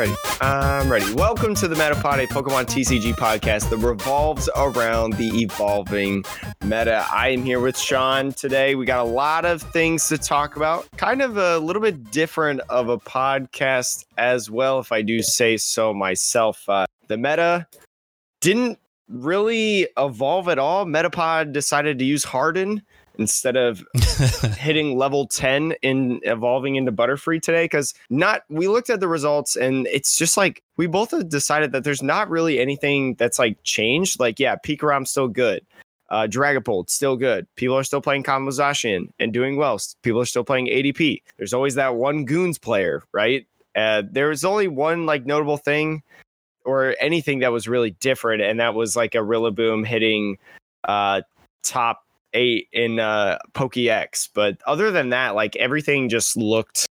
I'm ready. I'm ready. Welcome to the Metapod, a Pokemon TCG podcast that revolves around the evolving meta. I am here with Sean today. We got a lot of things to talk about. Kind of a little bit different of a podcast as well, if I do say so myself. Uh, the meta didn't really evolve at all. Metapod decided to use Harden instead of hitting level 10 in evolving into Butterfree today because not we looked at the results and it's just like we both have decided that there's not really anything that's like changed. Like yeah Pikarom's still good uh Dragapult still good people are still playing Zacian and doing well people are still playing ADP there's always that one Goons player right? Uh there was only one like notable thing or anything that was really different and that was like a Rillaboom hitting uh top eight in uh Pokex. But other than that, like everything just looked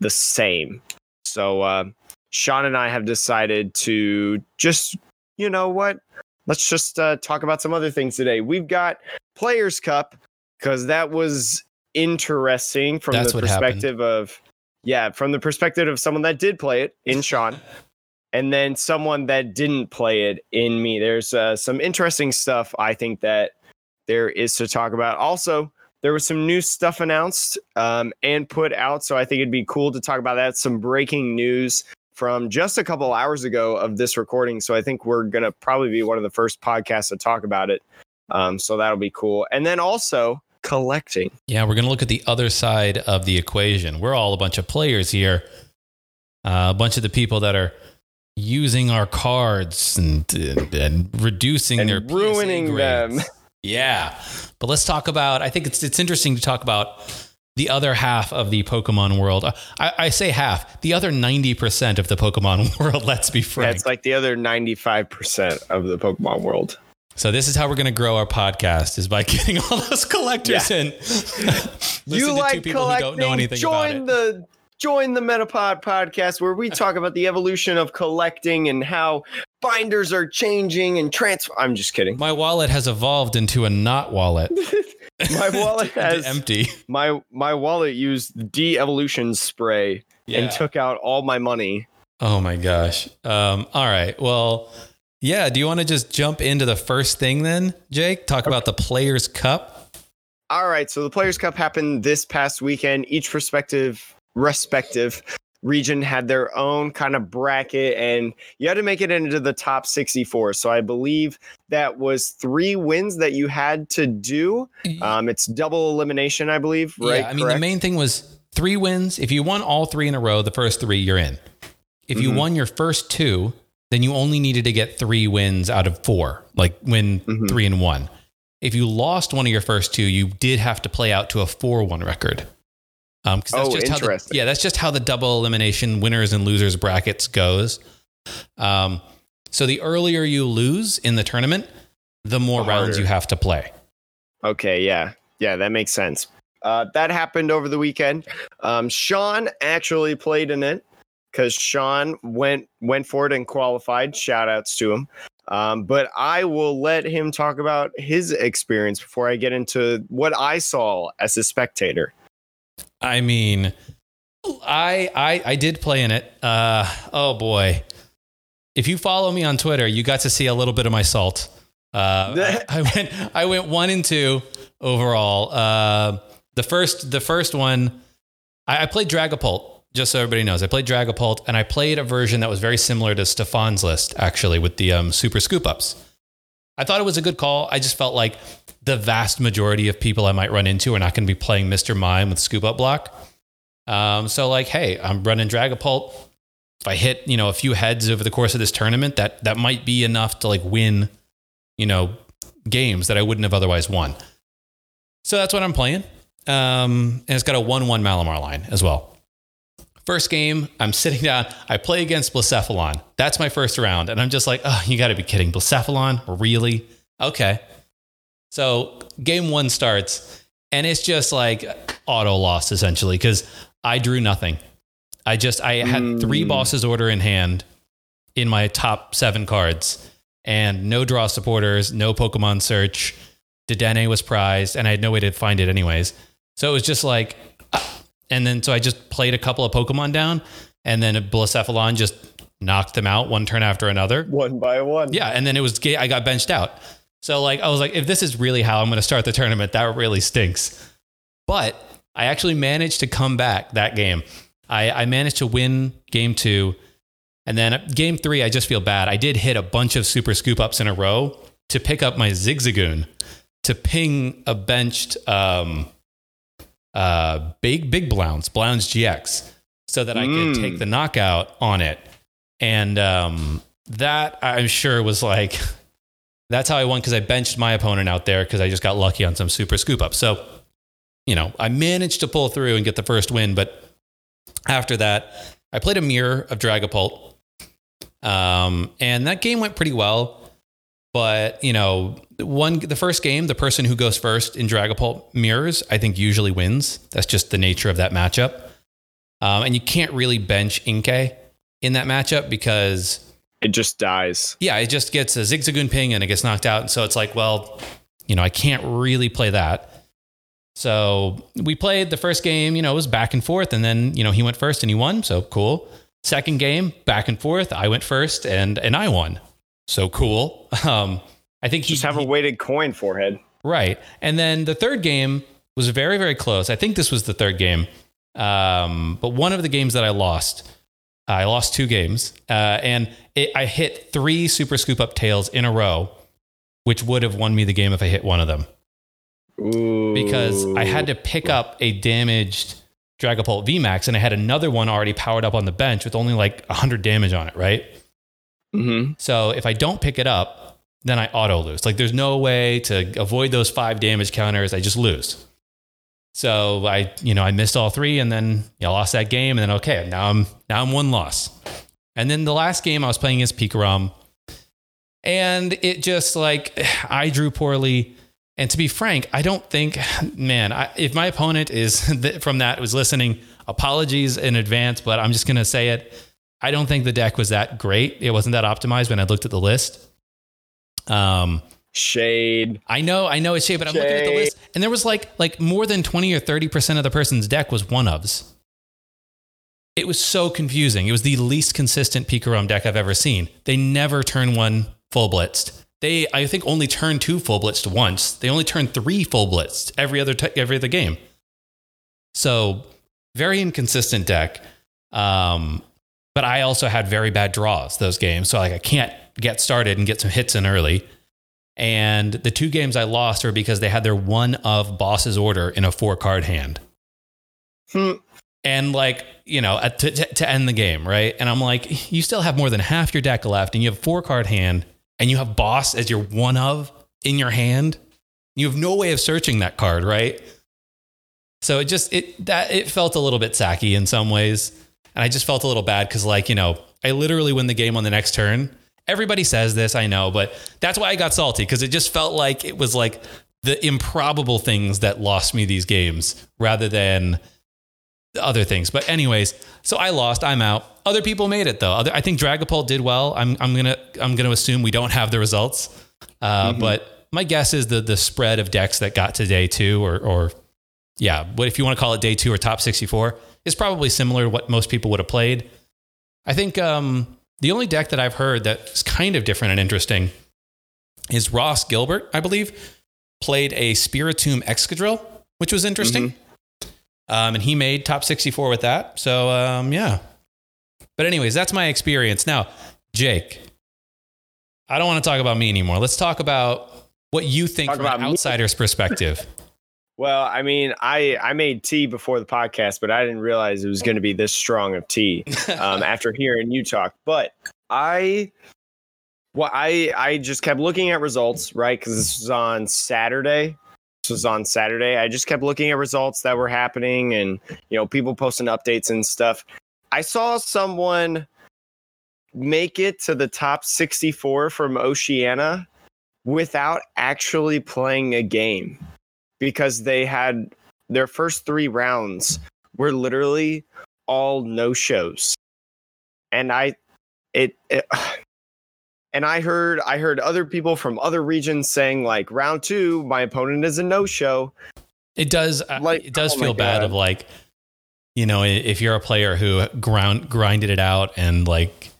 the same. So uh Sean and I have decided to just, you know what? Let's just uh, talk about some other things today. We've got Players Cup because that was interesting from That's the perspective of yeah, from the perspective of someone that did play it in Sean. and then someone that didn't play it in me. There's uh, some interesting stuff I think that there is to talk about. Also, there was some new stuff announced um, and put out, so I think it'd be cool to talk about that. Some breaking news from just a couple hours ago of this recording, so I think we're gonna probably be one of the first podcasts to talk about it. Um, so that'll be cool. And then also collecting. Yeah, we're going to look at the other side of the equation. We're all a bunch of players here, uh, a bunch of the people that are using our cards and, and, and reducing And their ruining them. Yeah, but let's talk about. I think it's it's interesting to talk about the other half of the Pokemon world. Uh, I, I say half. The other ninety percent of the Pokemon world. Let's be Yeah, frank. it's like the other 95% of the Pokemon world. so this is how we're going to grow our podcast: is by getting all those collectors in. Listen you to like two people who collecting? don't know anything join about it. the join the Metapod podcast where we talk about the evolution of collecting and how binders are changing and transfer. I'm just kidding. My wallet has evolved into a not wallet. My wallet has empty. my my wallet used de-evolution spray Yeah. and took out all my money. Oh my gosh. Um, all right. Well, yeah. Do you want to just jump into the first thing then, Jake? Talk about the Players Cup. All right, so the Players Cup happened this past weekend. Each respective respective region had their own kind of bracket and you had to make it into the top 64. So I believe that was 3 wins that you had to do. Um it's double elimination, I believe, right? Yeah. I mean, Correct? the main thing was three wins. If you won all three in a row, the first three, you're in. If you Mhm. won your first two, then you only needed to get three wins out of four, like win Mhm. three and one. If you lost one of your first two, you did have to play out to a four-one record. Um, 'cause that's Oh, just how the, interesting. yeah, that's just how the double elimination winners and losers brackets goes. Um, so the earlier you lose in the tournament, the more The rounds you have to play. Okay, yeah. Yeah, that makes sense. Uh, that happened over the weekend. Um, Sean actually played in it because Sean went went for it and qualified. Shout outs to him. Um, but I will let him talk about his experience before I get into what I saw as a spectator. I mean, I I I did play in it. Uh, oh boy, if you follow me on Twitter, you got to see a little bit of my salt. Uh, I, I went I went one and two overall. Uh, the first the first one, I, I played Dragapult. Just so everybody knows, I played Dragapult, and I played a version that was very similar to Stefan's list, actually, with the um, super scoop ups. I thought it was a good call. I just felt like the vast majority of people I might run into are not going to be playing Mr. Mime with scoop up block. Um, so like, hey, I'm running Dragapult. If I hit, you know, a few heads over the course of this tournament, that that might be enough to like win, you know, games that I wouldn't have otherwise won. So that's what I'm playing. Um, and it's got a one-one Malamar line as well. First game, I'm sitting down. I play against Blacephalon. That's my first round, and I'm just like, oh, you got to be kidding, Blacephalon, really? Okay. So game one starts, and it's just like auto loss essentially because I drew nothing. I just I had three Mm. bosses order in hand in my top seven cards, and no draw supporters, no Pokemon search. Dedenne was prized, and I had no way to find it anyways. So it was just like. And then so I just played a couple of Pokemon down, and then a Blacephalon just knocked them out one turn after another. One by one. Yeah, and then it was I got benched out. So like I was like, if this is really how I'm going to start the tournament, that really stinks. But I actually managed to come back that game. I, I managed to win game two, and then game three, I just feel bad. I did hit a bunch of super scoop ups in a row to pick up my Zigzagoon to ping a benched um, uh, big big Blounce Blounce GX so that I could Mm. take the knockout on it, and um, that I'm sure was like that's how I won because I benched my opponent out there because I just got lucky on some super scoop up. So you know I managed to pull through and get the first win, but after that I played a mirror of Dragapult, um, and that game went pretty well. But you know, one the first game, the person who goes first in Dragapult mirrors, I think usually wins. That's just the nature of that matchup. Um, and you can't really bench Inkay in that matchup because It just dies. yeah, it just gets a Zigzagoon ping and it gets knocked out. And so it's like, well, you know, I can't really play that. So we played the first game, you know, it was back and forth. And then, you know, he went first and he won. So cool. Second game, back and forth. I went first and, and I won. So cool. Um, I think he Just have a weighted coin forehead. Right. And then the third game was very, very close. I think this was the third game. Um, but one of the games that I lost, I lost two games. Uh, and it, I hit three super scoop up tails in a row, which would have won me the game if I hit one of them. Ooh. Because I had to pick up a damaged Dragapult VMAX and I had another one already powered up on the bench with only like 100 damage on it, right? hmm So if I don't pick it up, then I auto lose. Like there's no way to avoid those five damage counters. I just lose. So I, you know, I missed all three and then you know, lost that game. And then, okay, now I'm, now I'm one loss. And then the last game I was playing against Pikarom and it just like, I drew poorly. And to be frank, I don't think, man, I, if my opponent is from that was listening, apologies in advance, but I'm just going to say it. I don't think the deck was that great. It wasn't that optimized when I looked at the list. Um, Shade. I know, I know it's shade, but I'm looking at the list, and there was like like more than twenty or thirty percent of the person's deck was one ofs. It was so confusing. It was the least consistent Pikarom deck I've ever seen. They never turn one full blitzed. They, I think, only turn two full blitzed once. They only turn three full blitzed every other t- every other game. So very inconsistent deck. Um, but I also had very bad draws those games. So like I can't get started and get some hits in early. And the two games I lost were because they had their one of boss's order in a four card hand. Hmm. And like, you know, to, to, to end the game, right? And I'm like, you still have more than half your deck left and you have four card hand and you have boss as your one of in your hand. You have no way of searching that card, right? So it just it that it felt a little bit sacky in some ways. And I just felt a little bad because like, you know, I literally win the game on the next turn. Everybody says this, I know, but that's why I got salty because it just felt like it was like the improbable things that lost me these games rather than the other things. But anyways, so I lost. I'm out. Other people made it though. Other, I think Dragapult did well. I'm I'm gonna I'm gonna assume we don't have the results, uh, Mhm. but my guess is the the spread of decks that got to day two or or yeah, what if you want to call it day two or top 64 is probably similar to what most people would have played. I think um, the only deck that I've heard that's kind of different and interesting is Ross Gilbert, I believe, played a Spiritomb Excadrill, which was interesting. Um, and he made top 64 with that. So, um, yeah. But, anyways, that's my experience. Now, Jake, I don't want to talk about me anymore. Let's talk about what you think Talk from an outsider's perspective. Well, I mean, I I made tea before the podcast, but I didn't realize it was going to be this strong of tea um, after hearing you talk. But I, well, I I just kept looking at results, right? Because this was on Saturday. This was on Saturday. I just kept looking at results that were happening, and you know, people posting updates and stuff. I saw someone make it to the top 64 from Oceania without actually playing a game because they had their first three rounds were literally all no shows and i it, it and i heard i heard other people from other regions saying like round two my opponent is a no show It does. uh, Like, it does oh feel bad. Of like, you know, if you're a player who ground grinded it out and like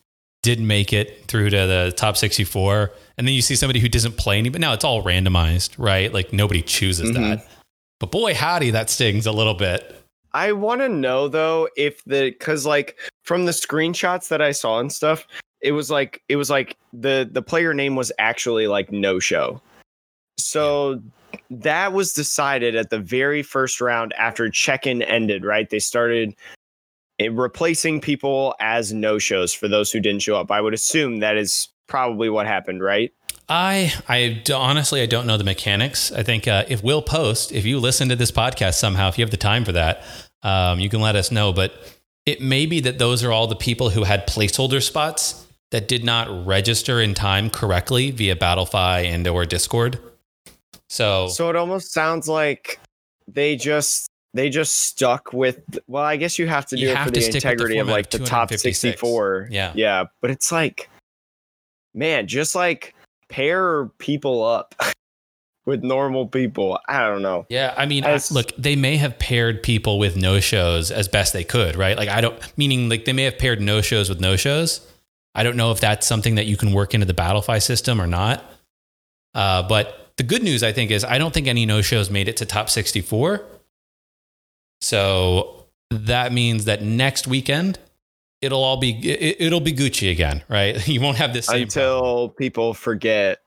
didn't make it through to the top 64, and then you see somebody who doesn't play any, but now it's all randomized, right? Like nobody chooses mm-hmm. that. But boy, howdy, that stings a little bit. I want to know though if the because like from the screenshots that I saw and stuff, it was like it was like the the player name was actually like no show. So that was decided at the very first round after check-in ended, right? They started eh, replacing people as no shows for those who didn't show up. I would assume that is probably what happened, right? I I honestly I don't know the mechanics. I think uh, if we'll post, if you listen to this podcast somehow, if you have the time for that, um, you can let us know. But it may be that those are all the people who had placeholder spots that did not register in time correctly via Battlefy and or Discord. So So it almost sounds like they just they just stuck with well, I guess you have to do you it for the integrity the of like the top 64. Yeah. Yeah. But it's like man, just like pair people up with normal people. I don't know. Yeah, I mean, As, look, they may have paired people with no shows as best they could, right? Like I don't meaning like they may have paired no shows with no shows. I don't know if that's something that you can work into the Battlefy system or not. Uh, but the good news, I think, is I don't think any no shows made it to top 64. So that means that next weekend, it'll all be it, will be Gucci again, right? You won't have this until problem. people forget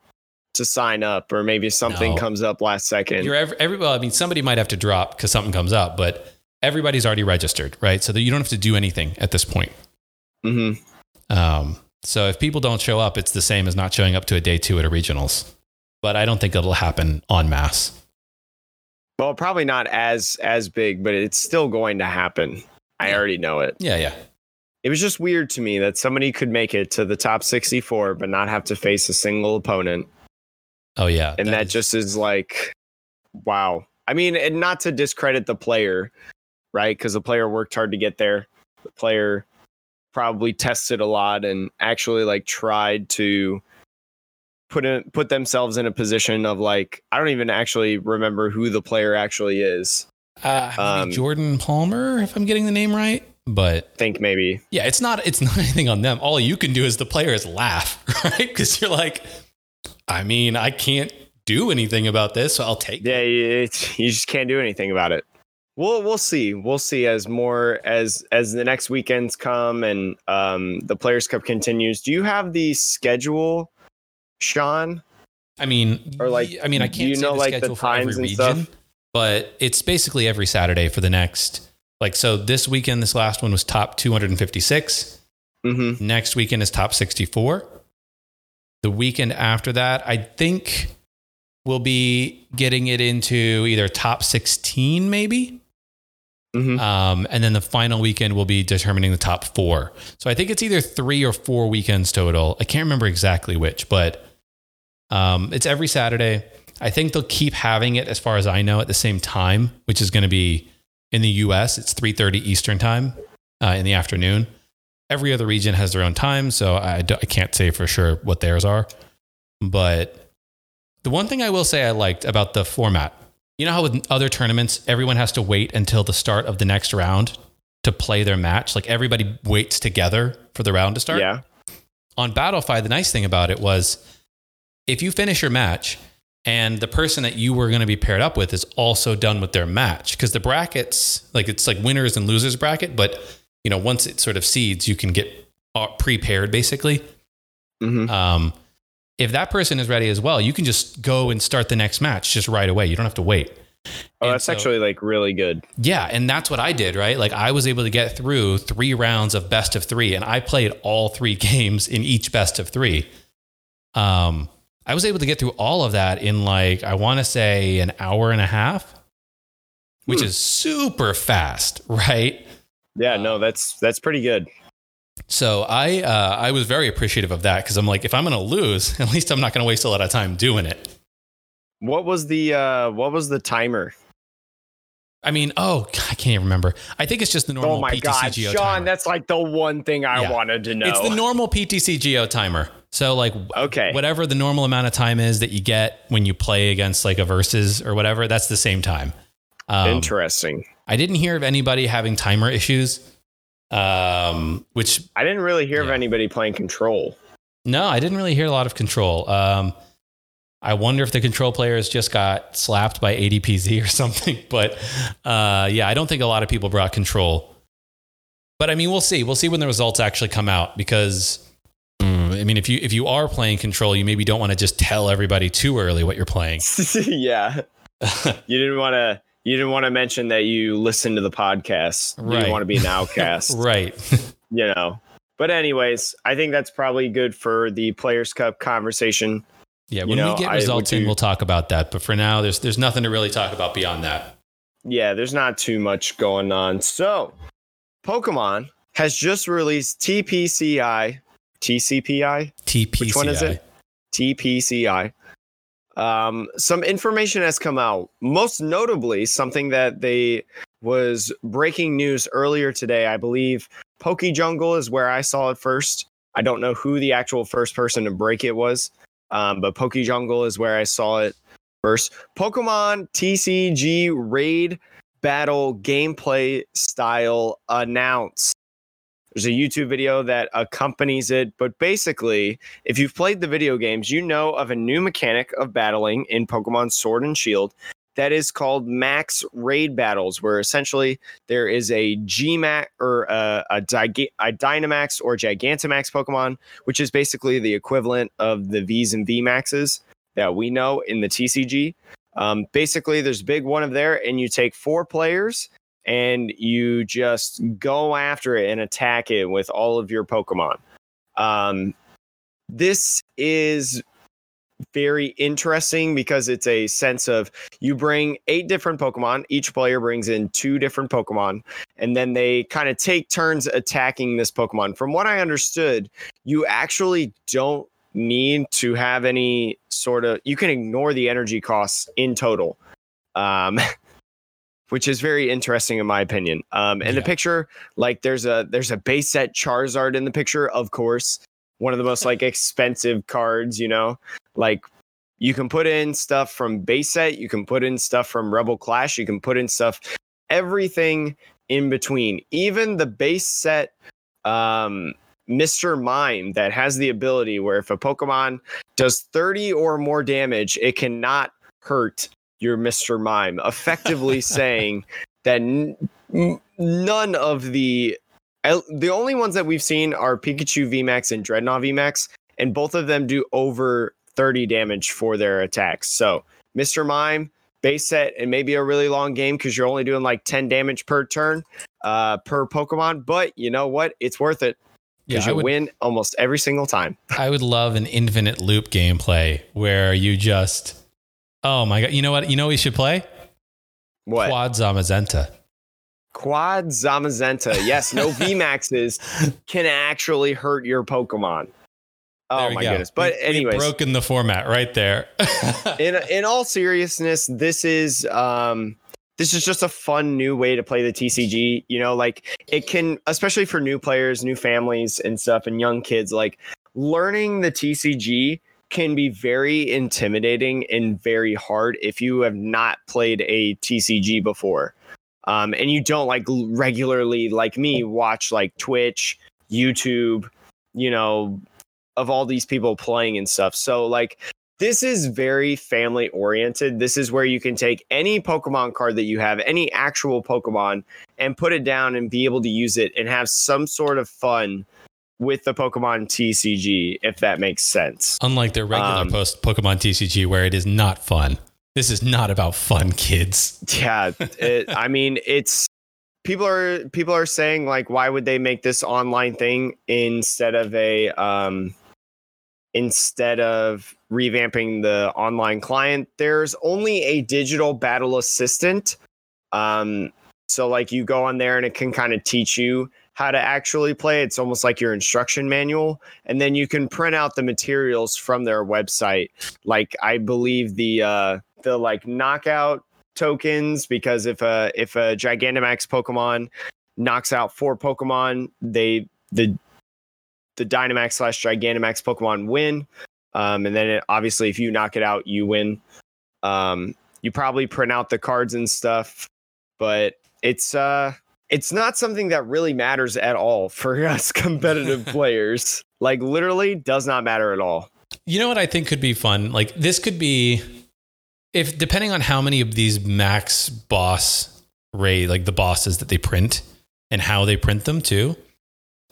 to sign up, or maybe something no. comes up last second. You're every, every well, I mean, somebody might have to drop because something comes up, but everybody's already registered, right? So that you don't have to do anything at this point. Hmm. Um. So if people don't show up, it's the same as not showing up to a day two at a regionals but I don't think it'll happen en masse. Well, probably not as as big, but it's still going to happen. I already know it. Yeah, yeah. It was just weird to me that somebody could make it to the top 64 but not have to face a single opponent. Oh yeah. And that, that is... just is like wow. I mean, and not to discredit the player, right? Cuz the player worked hard to get there. The player probably tested a lot and actually like tried to put in put themselves in a position of like I don't even actually remember who the player actually is. Uh, um, Jordan Palmer, if I'm getting the name right. But think maybe. Yeah, it's not it's not anything on them. All you can do as the player is laugh, right? Because you're like, I mean, I can't do anything about this, so I'll take yeah, it. you just can't do anything about it. We'll we'll see. We'll see as more as as the next weekends come and um, the Players Cup continues. Do you have the schedule Sean? I mean, or like, I mean, I can't you know the like the times and region, stuff, but it's basically every Saturday for the next. Like, so this weekend, this last one was top 256. Mm-hmm. Next weekend is top 64. The weekend after that, I think we'll be getting it into either top 16, maybe. Mm-hmm. Um, and then the final weekend will be determining the top four. So I think it's either three or four weekends total. I can't remember exactly which, but um, it's every Saturday. I think they'll keep having it, as far as I know, at the same time, which is going to be in the U.S. It's 3:30 Eastern time uh, in the afternoon. Every other region has their own time, so I, I can't say for sure what theirs are. But the one thing I will say I liked about the format, you know how with other tournaments, everyone has to wait until the start of the next round to play their match. Like everybody waits together for the round to start. Yeah. On Battlefy, the nice thing about it was if you finish your match and the person that you were going to be paired up with is also done with their match because the brackets like it's like winners and losers bracket but you know once it sort of seeds you can get uh, prepared basically mm-hmm. um, if that person is ready as well you can just go and start the next match just right away you don't have to wait Oh, and that's so, actually like really good. Yeah, and that's what I did, right? Like I was able to get through three rounds of best of three, and I played all three games in each best of three. Um, I was able to get through all of that in like, I want to say an hour and a half, which hmm. is super fast, right? Yeah, no, that's that's pretty good. So I uh, I was very appreciative of that because I'm like, if I'm going to lose, at least I'm not going to waste a lot of time doing it. What was the uh, what was the timer? I mean, oh, I can't even remember. I think it's just the normal. Oh my PTCGO god, Sean, timer. that's like the one thing I yeah. wanted to know. It's the normal PTCGO timer. So like okay. whatever the normal amount of time is that you get when you play against like a versus or whatever, that's the same time. Um, Interesting. I didn't hear of anybody having timer issues. Um, which I didn't really hear yeah. of anybody playing control. No, I didn't really hear a lot of control. Um, I wonder if the control players just got slapped by ADPZ or something. But uh, yeah, I don't think a lot of people brought control. But I mean, we'll see. We'll see when the results actually come out because I mean, if you if you are playing control, you maybe don't want to just tell everybody too early what you're playing. yeah, you didn't want to. You didn't want to mention that you listened to the podcast. You right. didn't want to be an outcast, right? you know. But anyways, I think that's probably good for the Players Cup conversation. Yeah, when you know, we get results in, we'll talk about that. But for now, there's there's nothing to really talk about beyond that. Yeah, there's not too much going on. So, Pokemon has just released TPCI, TCPI. TPCI. Which one is it? TPCI. Um, some information has come out. Most notably, something that they was breaking news earlier today. I believe PokeJungle is where I saw it first. I don't know who the actual first person to break it was, um, but PokeJungle is where I saw it first. Pokemon TCG Raid Battle gameplay style announced. There's a YouTube video that accompanies it, but basically, if you've played the video games, you know of a new mechanic of battling in Pokemon Sword and Shield that is called max raid battles, where essentially there is a Gmax or a, a, a Dynamax or Gigantamax Pokemon, which is basically the equivalent of the Vs and Vmaxes that we know in the TCG. Um, basically, there's big one of there, and you take four players and you just go after it and attack it with all of your Pokemon. Um, this is very interesting because it's a sense of you bring eight different Pokemon. Each player brings in two different Pokemon, and then they kind of take turns attacking this Pokemon. From what I understood, you actually don't need to have any sort of, you can ignore the energy costs in total. Um, which is very interesting in my opinion. Um, and yeah. the picture, like there's a there's a base set Charizard in the picture, of course, one of the most like expensive cards, you know like you can put in stuff from base set, you can put in stuff from Rebel Clash, you can put in stuff, everything in between. Even the base set um, Mr. Mime that has the ability where if a Pokemon does 30 or more damage, it cannot hurt your Mr. Mime, effectively saying that n- none of the the only ones that we've seen are Pikachu VMAX and Drednaw VMAX, and both of them do over 30 damage for their attacks. So, Mr. Mime, base set, and maybe a really long game because you're only doing like 10 damage per turn uh, per Pokemon. But you know what? It's worth it because yeah, you would, win almost every single time. I would love an infinite loop gameplay where you just, oh my God. You know what? You know we should play? What? Quad Zamazenta. Quad Zamazenta. Yes, no VMAXs can actually hurt your Pokemon. Oh my go. goodness! But anyway, broken the format right there. in in all seriousness, this is um this is just a fun new way to play the TCG. You know, like it can, especially for new players, new families, and stuff, and young kids. Like learning the TCG can be very intimidating and very hard if you have not played a TCG before, um, and you don't like regularly, like me, watch like Twitch, YouTube, you know, of all these people playing and stuff. So like this is very family oriented. This is where you can take any Pokemon card that you have, any actual Pokemon, and put it down and be able to use it and have some sort of fun with the Pokemon TCG, if that makes sense. Unlike their regular um, post Pokemon TCG, where it is not fun. This is not about fun, kids. Yeah, it, I mean, it's people are people are saying like, why would they make this online thing instead of a um instead of revamping the online client there's only a digital battle assistant um so like you go on there and it can kind of teach you how to actually play it's almost like your instruction manual and then you can print out the materials from their website like i believe the uh the like knockout tokens because if a if a gigantamax pokemon knocks out four pokemon they the the Dynamax slash Gigantamax Pokemon win. Um, and then it, obviously, if you knock it out, you win. Um, you probably print out the cards and stuff, but it's uh it's not something that really matters at all for us competitive players. Like literally does not matter at all. You know what I think could be fun? Like this could be if depending on how many of these max boss raid like the bosses that they print and how they print them too.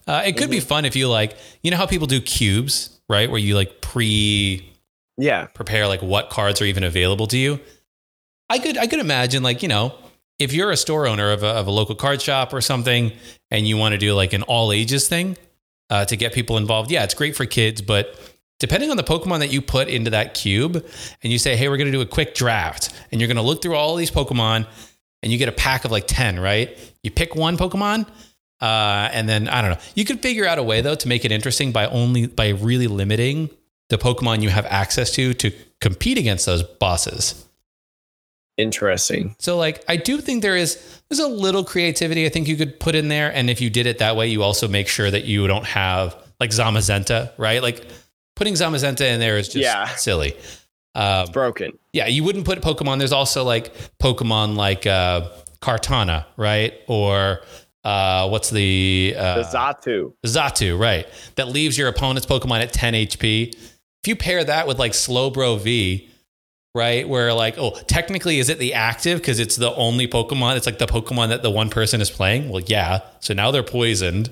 Uh, it could mm-hmm. be fun if you like, you know how people do cubes, right? Where you like pre yeah prepare like what cards are even available to you. I could I could imagine like you know if you're a store owner of a, of a local card shop or something and you want to do like an all ages thing uh, to get people involved, yeah, it's great for kids, but depending on the Pokemon that you put into that cube, and you say, hey, we're going to do a quick draft, and you're going to look through all these Pokemon, and you get a pack of like 10, right? You pick one Pokemon. Uh, and then I don't know. You could figure out a way though to make it interesting by only by really limiting the Pokemon you have access to to compete against those bosses. Interesting. So like I do think there is there's a little creativity I think you could put in there and if you did it that way you also make sure that you don't have like Zamazenta, right? Like putting Zamazenta in there is just yeah. silly. Um, broken. Yeah, you wouldn't put Pokemon. There's also like Pokemon like uh, Kartana, right? Or uh, what's the uh, the Xatu? Xatu, right? That leaves your opponent's Pokemon at 10 HP. If you pair that with like Slowbro V, right? Where like, oh, technically, is it the active because it's the only Pokemon? It's like the Pokemon that the one person is playing. Well, yeah. So now they're poisoned.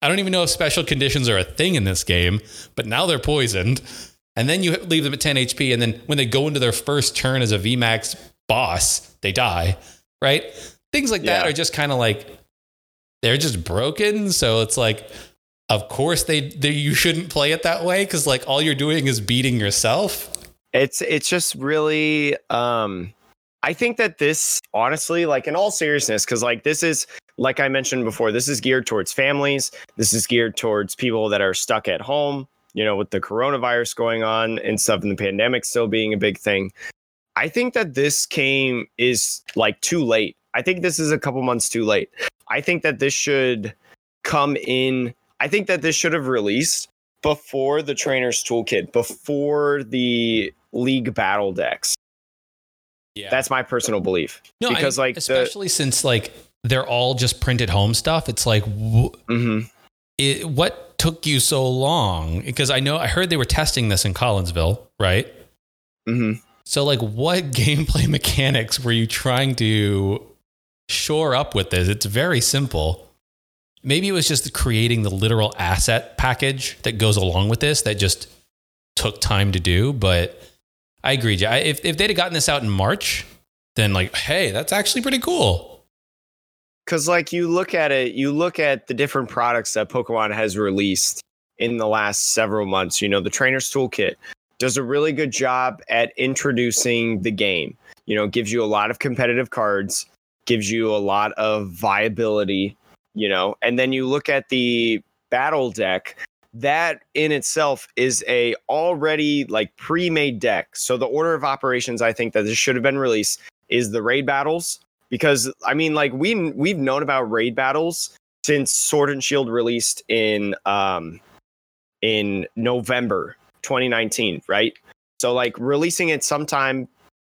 I don't even know if special conditions are a thing in this game, but now they're poisoned. And then you leave them at 10 HP, and then when they go into their first turn as a VMAX boss, they die, right? Things like yeah. that are just kind of like they're just broken. So it's like, of course they, they you shouldn't play it that way because like all you're doing is beating yourself. It's it's just really um I think that this honestly, like in all seriousness, because like this is like I mentioned before, this is geared towards families. This is geared towards people that are stuck at home, you know, with the coronavirus going on and stuff and the pandemic still being a big thing. I think that this came is like too late. I think this is a couple months too late. I think that this should come in. I think that this should have released before the trainer's toolkit, before the league battle decks. Yeah. That's my personal belief. No, because I, like especially the, since like they're all just printed home stuff. It's like, mm-hmm. it, what took you so long? Because I know I heard they were testing this in Collinsville, right? Mm-hmm. So like, what gameplay mechanics were you trying to shore up with this? It's very simple. Maybe it was just creating the literal asset package that goes along with this that just took time to do, but I agree. If if they'd have gotten this out in March, then like, hey, that's actually pretty cool. Because like you look at it, you look at the different products that Pokemon has released in the last several months. You know, the Trainer's Toolkit does a really good job at introducing the game. You know, gives you a lot of competitive cards, gives you a lot of viability. You know, and then you look at the battle deck that in itself is a already like pre-made deck. So the order of operations I think that this should have been released is the raid battles because I mean like we we've known about raid battles since Sword and Shield released in um in November 2019, right? So like releasing it sometime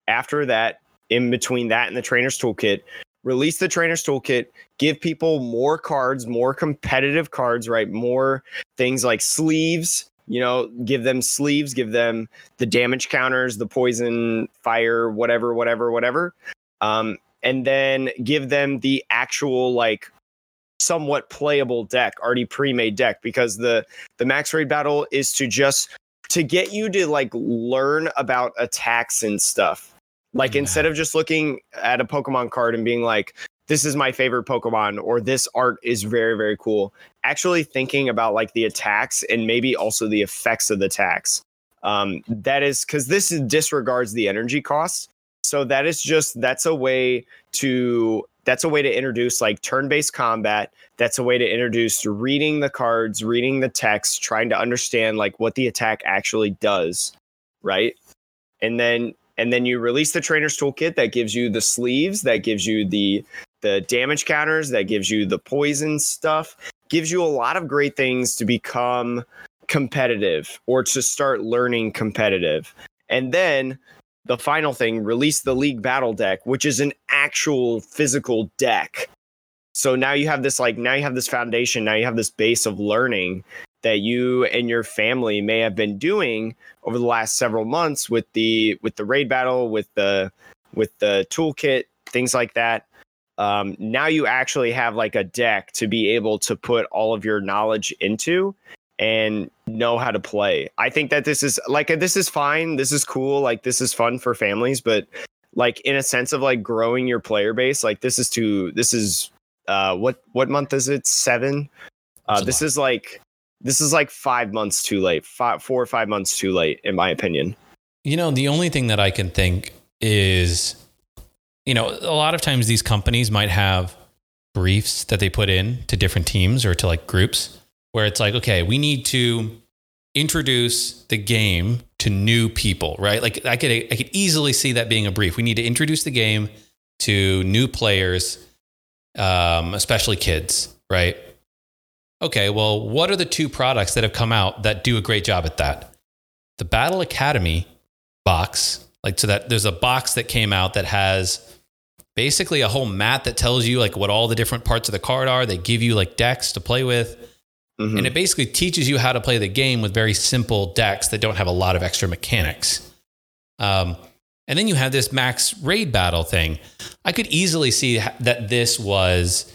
after that in between that and the trainer's toolkit release the trainer's toolkit give people more cards more competitive cards right? More things like sleeves you know give them sleeves give them the damage counters the poison fire whatever whatever whatever. Um, and then give them the actual like somewhat playable deck already pre-made deck because the the max raid battle is to just to get you to like learn about attacks and stuff like yeah. instead of just looking at a Pokemon card and being like, this is my favorite Pokemon or this art is very, very cool, actually thinking about like the attacks and maybe also the effects of the attacks. Um, that is because this disregards the energy costs. So that is just that's a way to that's a way to introduce like turn-based combat. That's a way to introduce reading the cards, reading the text, trying to understand like what the attack actually does, right? And then and then you release the trainer's toolkit that gives you the sleeves that gives you the the damage counters that gives you the poison stuff gives you a lot of great things to become competitive or to start learning competitive and then the final thing release the League Battle deck, which is an actual physical deck. So now you have this like now you have this foundation, now you have this base of learning that you and your family may have been doing over the last several months with the with the raid battle, with the with the toolkit, things like that. Um, now you actually have like a deck to be able to put all of your knowledge into and know how to play. I think that this is like this is fine. This is cool. Like this is fun for families, but like in a sense of like growing your player base, like this is too this is uh what what month is it? 7. Uh this is like this is like 5 months too late. Five, 4 or 5 months too late in my opinion. You know, the only thing that I can think is, you know, a lot of times these companies might have briefs that they put in to different teams or to like groups where it's like, okay, we need to introduce the game to new people, right? Like I could I could easily see that being a brief. We need to introduce the game to new players, um, especially kids, right? Okay, well, what are the two products that have come out that do a great job at that? The Battle Academy box, like so that there's a box that came out that has basically a whole mat that tells you like what all the different parts of the card are. They give you like decks to play with. Mhm. And it basically teaches you how to play the game with very simple decks that don't have a lot of extra mechanics. Um, and then you have this max raid battle thing. I could easily see that this was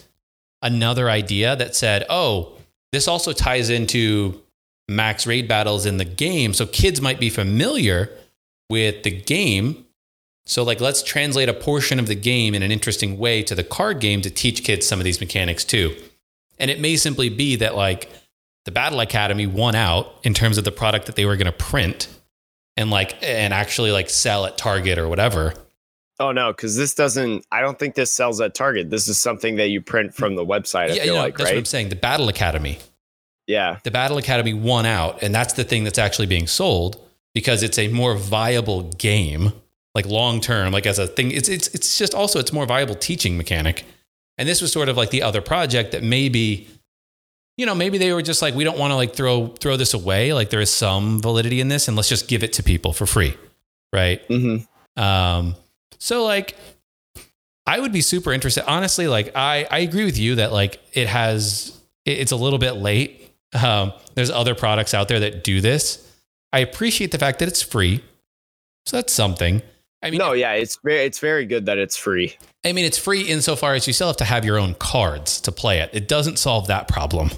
another idea that said, oh, this also ties into max raid battles in the game. So kids might be familiar with the game. So, like, let's translate a portion of the game in an interesting way to the card game to teach kids some of these mechanics too. And it may simply be that like the Battle Academy won out in terms of the product that they were going to print and like and actually like sell at Target or whatever. Oh no, because this doesn't. I don't think this sells at Target. This is something that you print from the website. I yeah, feel you know, like, that's what I'm saying. The Battle Academy. Yeah, The Battle Academy won out, and that's the thing that's actually being sold because it's a more viable game, like long term, like as a thing. It's it's it's just also it's more viable teaching mechanic. And this was sort of like the other project that maybe, you know, maybe they were just like, we don't want to like throw throw this away. Like there is some validity in this, and let's just give it to people for free, right? hmm Um, so like I would be super interested. Honestly, like I, I agree with you that like it has it- it's a little bit late. Um, there's other products out there that do this. I appreciate the fact that it's free. So that's something. I mean, no, yeah, it's very, it's very good that it's free. I mean, it's free insofar as you still have to have your own cards to play it. It doesn't solve that problem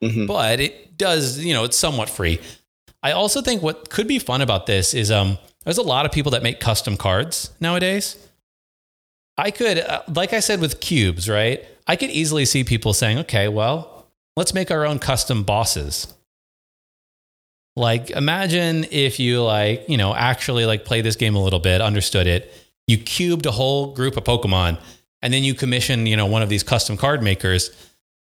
hmm but it does you know it's somewhat free i also think what could be fun about this is um there's a lot of people that make custom cards nowadays. I could uh, like i said with cubes right? I could easily see people saying okay well let's make our own custom bosses. Like imagine if you like you know actually like play this game a little bit understood it. You cubed a whole group of pokemon and then you commission you know one of these custom card makers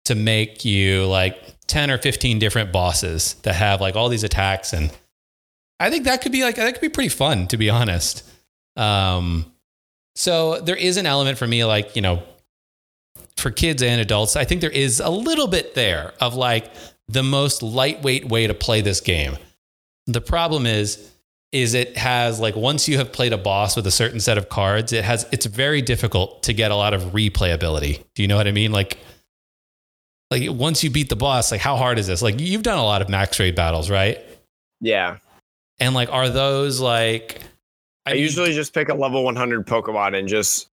to make you like 10 or 15 different bosses that have like all these attacks and i think that could be like that could be pretty fun to be honest. Um so there is an element for me like you know for kids and adults i think there is a little bit there of like the most lightweight way to play this game. The problem is is it has like once you have played a boss with a certain set of cards it has it's very difficult to get a lot of replayability. Do you know what i mean? Like like once you beat the boss, like how hard is this? Like you've done a lot of max raid battles, right? Yeah, And like, are those like? I, mean, usually just pick a level 100 Pokemon and just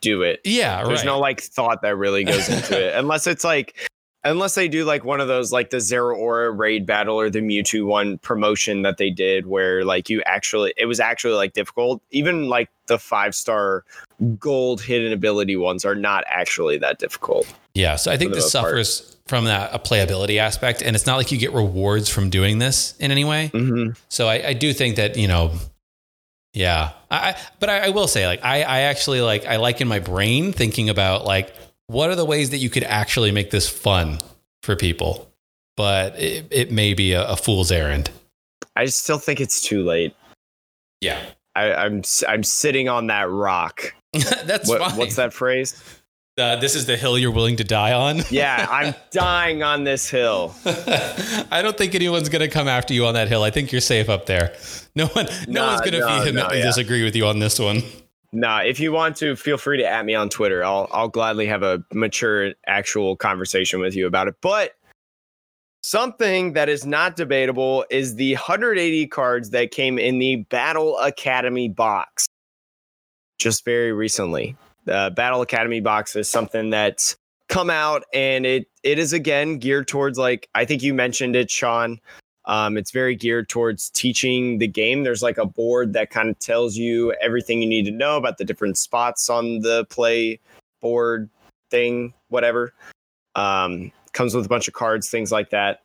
do it. yeah, There's right. no like thought that really goes into it, unless it's like, unless they do like one of those like the Zeraora raid battle or the Mewtwo one promotion that they did, where like you actually it was actually like difficult. Even like the five star gold hidden ability ones are not actually that difficult. yeah, so I think this most part. suffers from that a playability aspect, and it's not like you get rewards from doing this in any way. Mm-hmm. So I, I do think that you know, yeah. I, I but I, I will say like I I actually like I like in my brain thinking about like what are the ways that you could actually make this fun for people, but it, it may be a, a fool's errand. I still think it's too late. Yeah, I, I'm s- I'm sitting on that rock. that's What, what's that phrase? Uh, this is the hill you're willing to die on. Yeah, I'm dying on this hill. I don't think anyone's going to come after you on that hill. I think you're safe up there. No one, no Nah, one's going to vehemently yeah. disagree with you on this one. Nah, if you want to, feel free to at me on Twitter. I'll I'll gladly have a mature, actual conversation with you about it. But something that is not debatable is the 180 cards that came in the Battle Academy box just very recently. The Battle Academy box is something that's come out and it it is again geared towards like I think you mentioned it, Sean. Um, it's very geared towards teaching the game. There's like a board that kind of tells you everything you need to know about the different spots on the play board thing, whatever. Um, comes with a bunch of cards, things like that.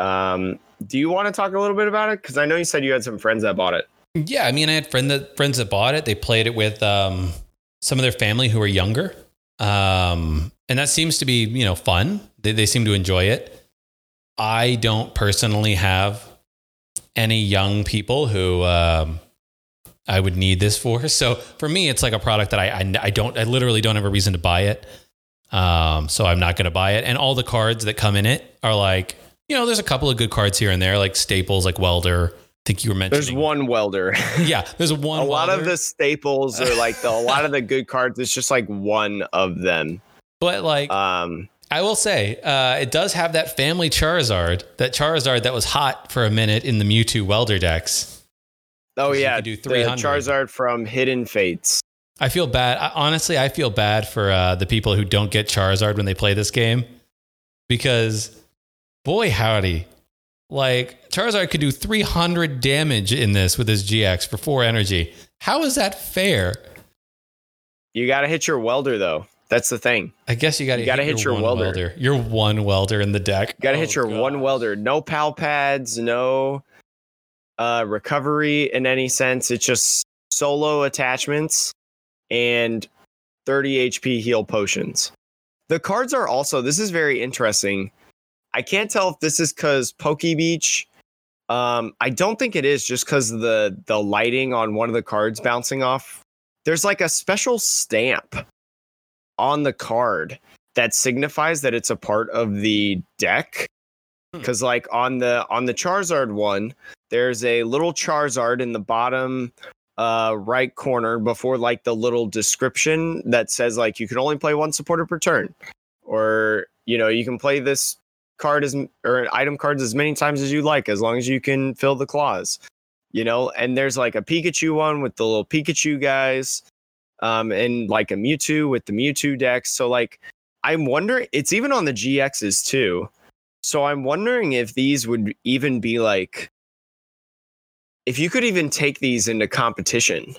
Um, do you want to talk a little bit about it? Because I know you said you had some friends that bought it. Yeah, I mean, I had friend that, friends that bought it. They played it with um, some of their family who were younger, um, and that seems to be you know fun. They, they seem to enjoy it. I don't personally have any young people who um, I would need this for. So for me, it's like a product that I, I I don't I literally don't have a reason to buy it. Um, so I'm not going to buy it. And all the cards that come in it are like you know, there's a couple of good cards here and there, like staples, like welder. I think you were mentioning. There's one welder. Yeah, there's one. a lot of the staples are like the, a lot of the good cards. It's just like one of them. but like Um, I will say, uh, it does have that family Charizard, that Charizard that was hot for a minute in the Mewtwo welder decks. oh yeah, do the 300. Charizard from Hidden Fates. I feel bad. I, honestly, I feel bad for uh, the people who don't get Charizard when they play this game because, boy, howdy. Like, Charizard could do 300 damage in this with his GX for four energy. How is that fair? You got to hit your welder though. That's the thing. I guess you got to You gotta hit your one welder. Your one welder in the deck. Got to Oh, hit your one welder. No pal pads. No uh, recovery in any sense. It's just solo attachments and 30 HP heal potions. The cards are also. This is very interesting. I can't tell if this is because Poke Beach. Um, I don't think it is just because the the lighting on one of the cards bouncing off. There's like a special stamp on the card that signifies that it's a part of the deck. Hmm. Because like on the on the Charizard one, there's a little Charizard in the bottom uh right corner before like the little description that says like you can only play one supporter per turn or you know you can play this card as or item cards as many times as you like as long as you can fill the clause you know and there's like a pikachu one with the little pikachu guys um and like a mewtwo with the mewtwo decks so like i'm wondering it's even on the gx's too. So i'm wondering if these would even be like if you could even take these into competition.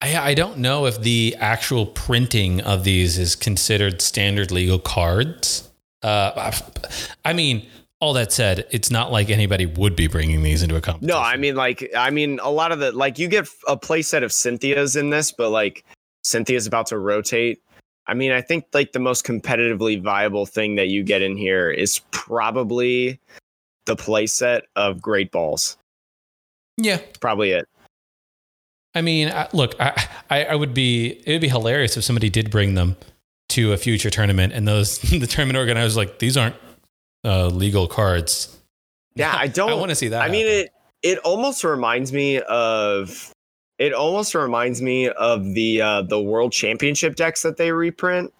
I, I don't know if the actual printing of these is considered standard legal cards. Uh, I mean, all that said, it's not like anybody would be bringing these into a competition. No, I mean like I mean a lot of the like you get a play set of Cynthia's in this, but like Cynthia's about to rotate. I mean, I think like the most competitively viable thing that you get in here is probably the play set of Great Balls. yeah. Probably it. I mean, I, look, I, I, I would be, it would be hilarious if somebody did bring them to a future tournament and those, the tournament organizers like, these aren't uh, legal cards. Yeah, I don't I want to see that. I mean it it almost reminds me of it almost reminds me of the uh the world championship decks that they reprint.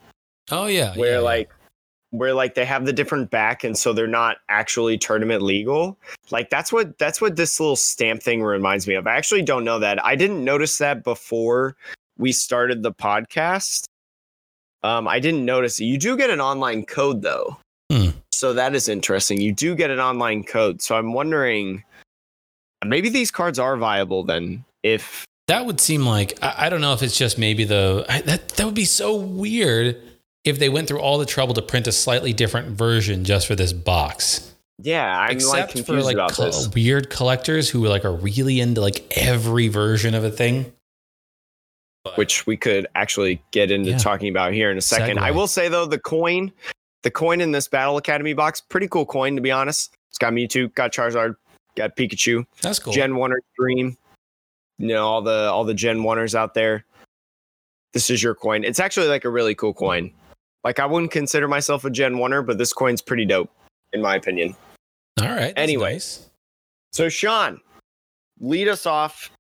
Oh, yeah. where yeah, yeah. like where like they have the different back and so they're not actually tournament legal like that's what that's what this little stamp thing reminds me of i actually don't know that i didn't notice that before we started the podcast um i didn't notice you do get an online code though Hmm. So that is interesting you do get an online code so i'm wondering maybe these cards are viable then if That would seem like I, I don't know if it's just maybe the I, that that would be so weird if they went through all the trouble to print a slightly different version just for this box. yeah i'm like Except confused for like this weird collectors who like are really into like every version of a thing. But- which we could actually get into Yeah. talking about here in a second. I will say though, the coin, the coin in this Battle Academy box, pretty cool coin to be honest. It's got Mewtwo, got Charizard, got Pikachu, that's cool. Gen One or Dream. You know all the all the Gen Oneers out there. this is your coin. It's actually like a really cool coin. Like I wouldn't consider myself a Gen Oneer, but this coin's pretty dope, in my opinion. All right. Anyways, nice. so Sean, lead us off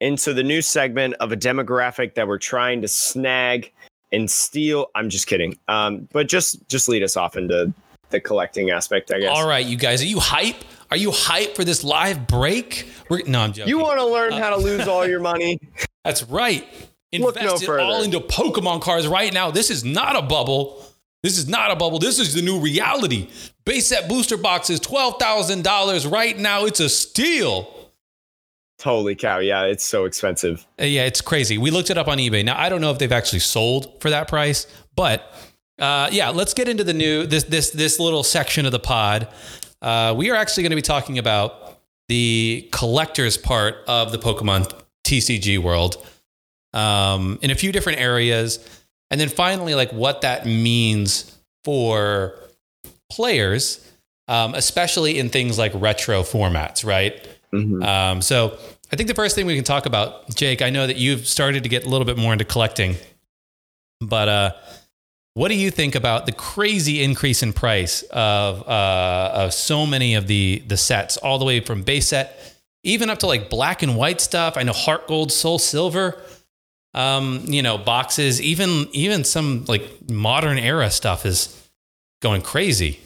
into the new segment of a demographic that we're trying to snag and steal. I'm just kidding. Um, but just just lead us off into the collecting aspect, I guess. All right, you guys, are you hype? Are you hype for this live break? We're, no, I'm joking. You want to learn how to lose all your money? That's right. Invest no it all into Pokemon cards right now. This is not a bubble. This is not a bubble. This is the new reality. Base set booster boxes, twelve thousand dollars right now. It's a steal. Holy cow! Yeah, it's so expensive. Uh, Yeah, it's crazy. We looked it up on eBay. Now I don't know if they've actually sold for that price, but uh, yeah, let's get into the new this this this little section of the pod. Uh, we are actually going to be talking about the collectors part of the Pokemon TCG world um, in a few different areas, and then finally, like what that means for players, um, especially in things like retro formats, right? Mhm. Um, so I think the first thing we can talk about, Jake, I know that you've started to get a little bit more into collecting, but uh, what do you think about the crazy increase in price of, uh, of so many of the the sets, all the way from base set, even up to like black and white stuff? I know Heart Gold, Soul Silver, um, you know, boxes, even even some like modern era stuff is going crazy.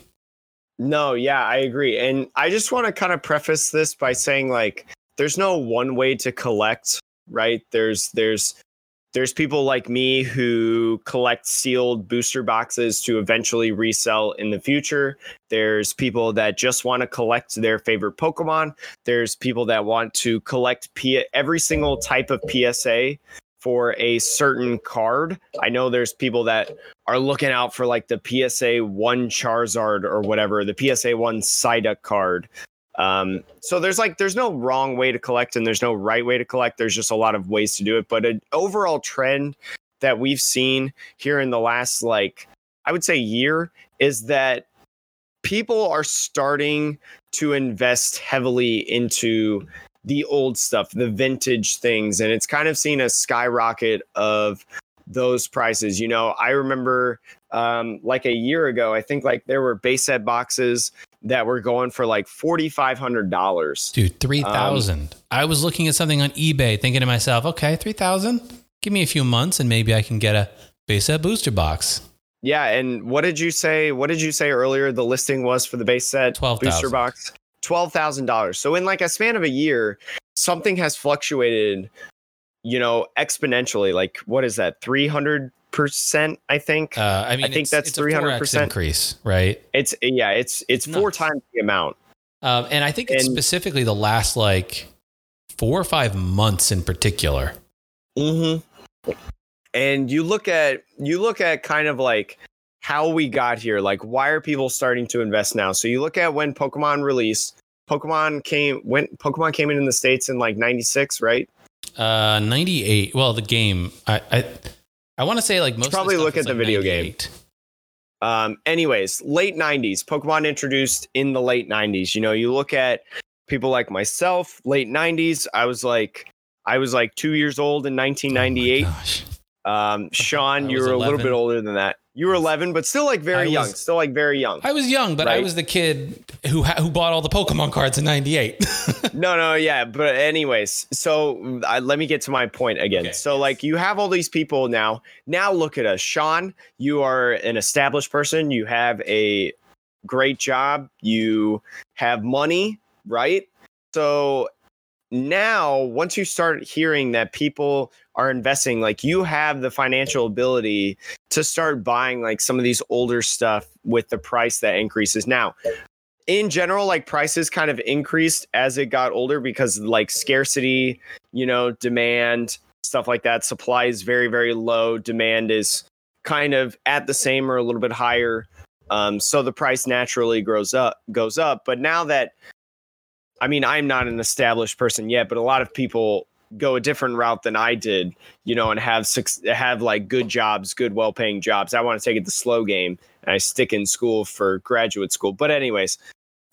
No, yeah, I agree. And I just want to kind of preface this by saying like there's no one way to collect, right? There's there's there's people like me who collect sealed booster boxes to eventually resell in the future. There's people that just want to collect their favorite Pokemon. There's people that want to collect P- every single type of PSA for a certain card. I know there's people that are looking out for like the PSA one Charizard or whatever, the PSA one Psyduck card. Um, so there's like there's no wrong way to collect and there's no right way to collect. There's just a lot of ways to do it. But an overall trend that we've seen here in the last like I would say year is that people are starting to invest heavily into the old stuff, the vintage things, and it's kind of seen a skyrocket of those prices. You know, I remember um, like a year ago, I think like there were base set boxes that were going for like forty five hundred dollars. Dude, 3000 I was looking at something on eBay thinking to myself, okay, 3000 Give me a few months and maybe I can get a base set booster box. Yeah, and what did you say? What did you say earlier? The listing was for the base set 12,000. booster box, twelve thousand dollars. So in like a span of a year, something has fluctuated, you know, exponentially. Like what is that? Three hundred percent, I think. Uh, I mean, I think that's it's a 4X 300%. increase, right? it's yeah, it's it's four Nuts. times the amount. Um, and I think it's And- specifically the last like four or five months in particular. Mm-hmm. And you look at you look at kind of like how we got here. Like, why are people starting to invest now? So you look at when Pokemon released. Pokemon came when Pokemon came in in the states in like '96, right? Uh, 98. Well, the game, I, I, I want to say like most of the probably look at the like, video game. Um, anyways, late 90s, Pokemon introduced in the late 90s. You know, you look at people like myself, late 90s. I was like, I was like two years old in Oh my 1998. gosh. um, Sean, you were a little bit older than that. You were 11, but still like I very young. Still like very young. I was young, but I was the kid who ha- who bought all the Pokemon cards in '98. no, no, yeah, but anyways, so uh, let me get to my point again. Okay, so like you have all these people now. Now look at us, Sean. You are an established person. You have a great job. You have money, right? So now once you start hearing that people are investing like you have the financial ability to start buying like some of these older stuff with the price that increases. Now in general like prices kind of increased as it got older because like scarcity you know demand stuff like that. Supply is very very low. Demand is kind of at the same or a little bit higher. Um, so the price naturally grows up goes up. But now that i mean i'm not an established person yet but a lot of people go a different route than i did you know and have have like good jobs good well-paying jobs i want to take it the slow game and i stick in school for graduate school but anyways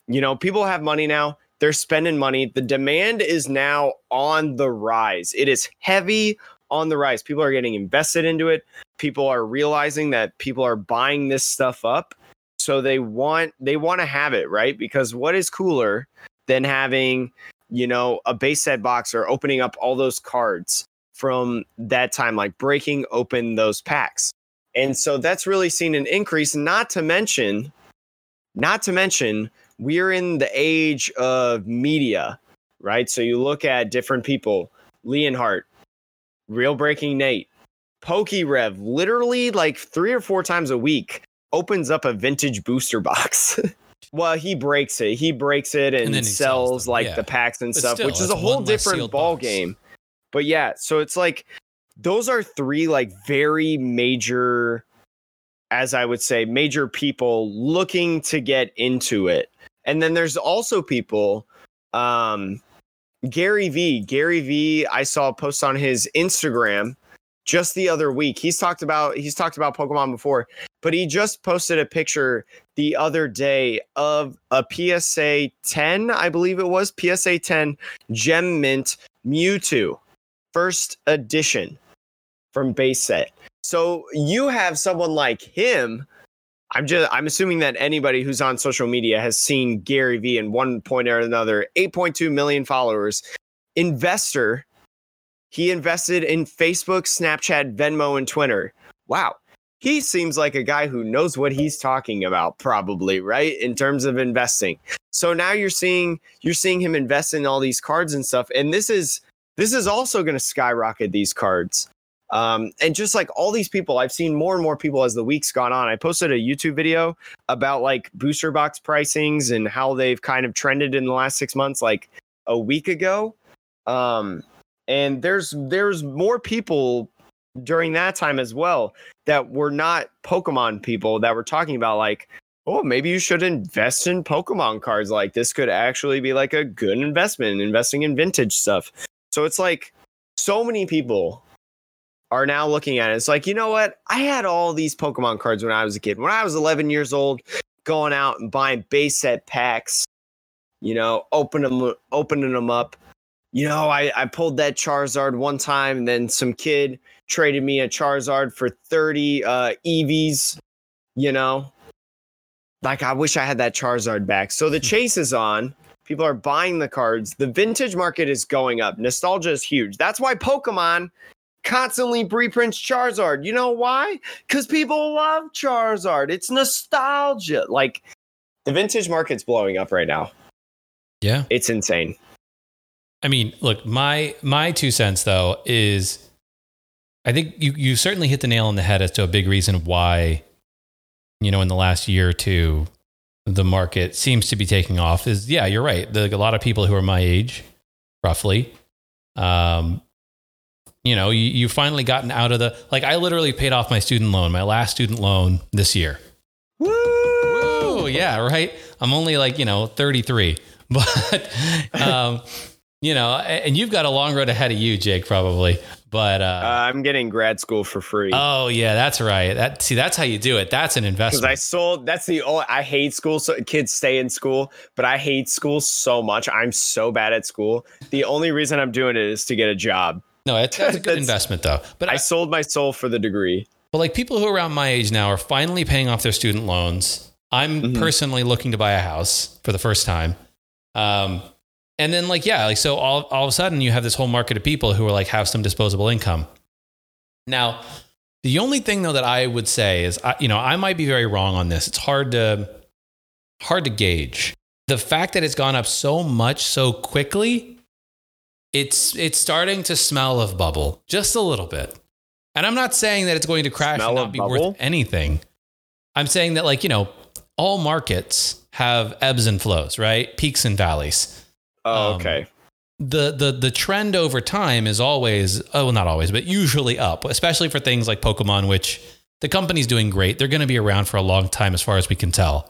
you know people have money now they're spending money the demand is now on the rise it is heavy on the rise. People are getting invested into it. People are realizing that people are buying this stuff up. So they want they want to have it, right? Because what is cooler than having, you know, a base set box or opening up all those cards from that time, like breaking open those packs. And so that's really seen an increase, not to mention, not to mention, we're in the age of media, right? So you look at different people, Leonhart, Real Breaking Nate, PokeRev, literally like three or four times a week opens up a vintage booster box. well, he breaks it. He breaks it and, And sells, sells like yeah. the packs and But stuff, still, which is a whole different ball box. game. But yeah, so it's like those are three like very major as I would say major people looking to get into it. And then there's also people um Gary V. Gary V. I saw a post on his Instagram just the other week. He's talked about he's talked about Pokemon before, but he just posted a picture the other day of a PSA 10, I believe it was PSA 10 Gem Mint Mewtwo first edition from base set. So you have someone like him. I'm just I'm assuming that anybody who's on social media has seen Gary Vee in one point or another, 8.2 million followers, investor. He invested in Facebook, Snapchat, Venmo, and Twitter. Wow. He seems like a guy who knows what he's talking about, probably, right? In terms of investing. So now you're seeing you're seeing him invest in all these cards and stuff. And this is this is also to skyrocket these cards. Um, and just like all these people, I've seen more and more people as the weeks gone on. I posted a YouTube video about like booster box pricings and how they've kind of trended in the last six months, like a week ago. Um, and there's there's more people during that time as well that were not Pokemon people that were talking about like, oh, maybe you should invest in Pokemon cards. Like this could actually be like a good investment, investing in vintage stuff. So it's like so many people are now looking at it. It's like, you know what? I had all these Pokemon cards when I was a kid. When I was 11 years old, going out and buying base set packs, you know, open them, opening them up. You know, I, I pulled that Charizard one time, and then some kid traded me a Charizard for 30 uh, EVs, you know. Like, I wish I had that Charizard back. So the chase is on. People are buying the cards. The vintage market is going up. Nostalgia is huge. That's why Pokemon constantly reprints Charizard. You know why? Because people love Charizard. It's nostalgia. Like the vintage market's blowing up right now. Yeah. It's insane. I mean, look, my my two cents though is I think you you certainly hit the nail on the head as to a big reason why you know in the last year or two the market seems to be taking off is yeah, you're right. The, a lot of people who are my age roughly um you know, you, you've finally gotten out of the like I literally paid off my student loan, my last student loan this year. Woo! Oh yeah, right. I'm only like you know 33, but um, you know, and you've got a long road ahead of you, Jake, probably. But Uh, uh, I'm getting grad school for free. oh yeah, that's right. That see, that's how you do it. That's an because investment. I sold. That's the only. I hate school. So kids stay in school, but I hate school so much. I'm so bad at school. The only reason I'm doing it is to get a job. no, it's, that's a good That's- investment though. But I I, sold my soul for the degree. but like people who are around my age now are finally paying off their student loans. I'm Mhm. personally looking to buy a house for the first time. Um, and then like yeah, like so all all of a sudden you have this whole market of people who are like have some disposable income. Now, the only thing though that I would say is I, you know, I might be very wrong on this. It's hard to hard to gauge. The fact that it's gone up so much so quickly, it's it's starting to smell of bubble just a little bit. And I'm not saying that it's going to crash Smell and not be bubble? worth anything. I'm saying that like, you know, all markets have ebbs and flows, right? Peaks and valleys Oh, Um, okay. the the the trend over time is always oh well, not always but usually up especially for things like pokemon which the company's doing great. They're going to be around for a long time as far as we can tell.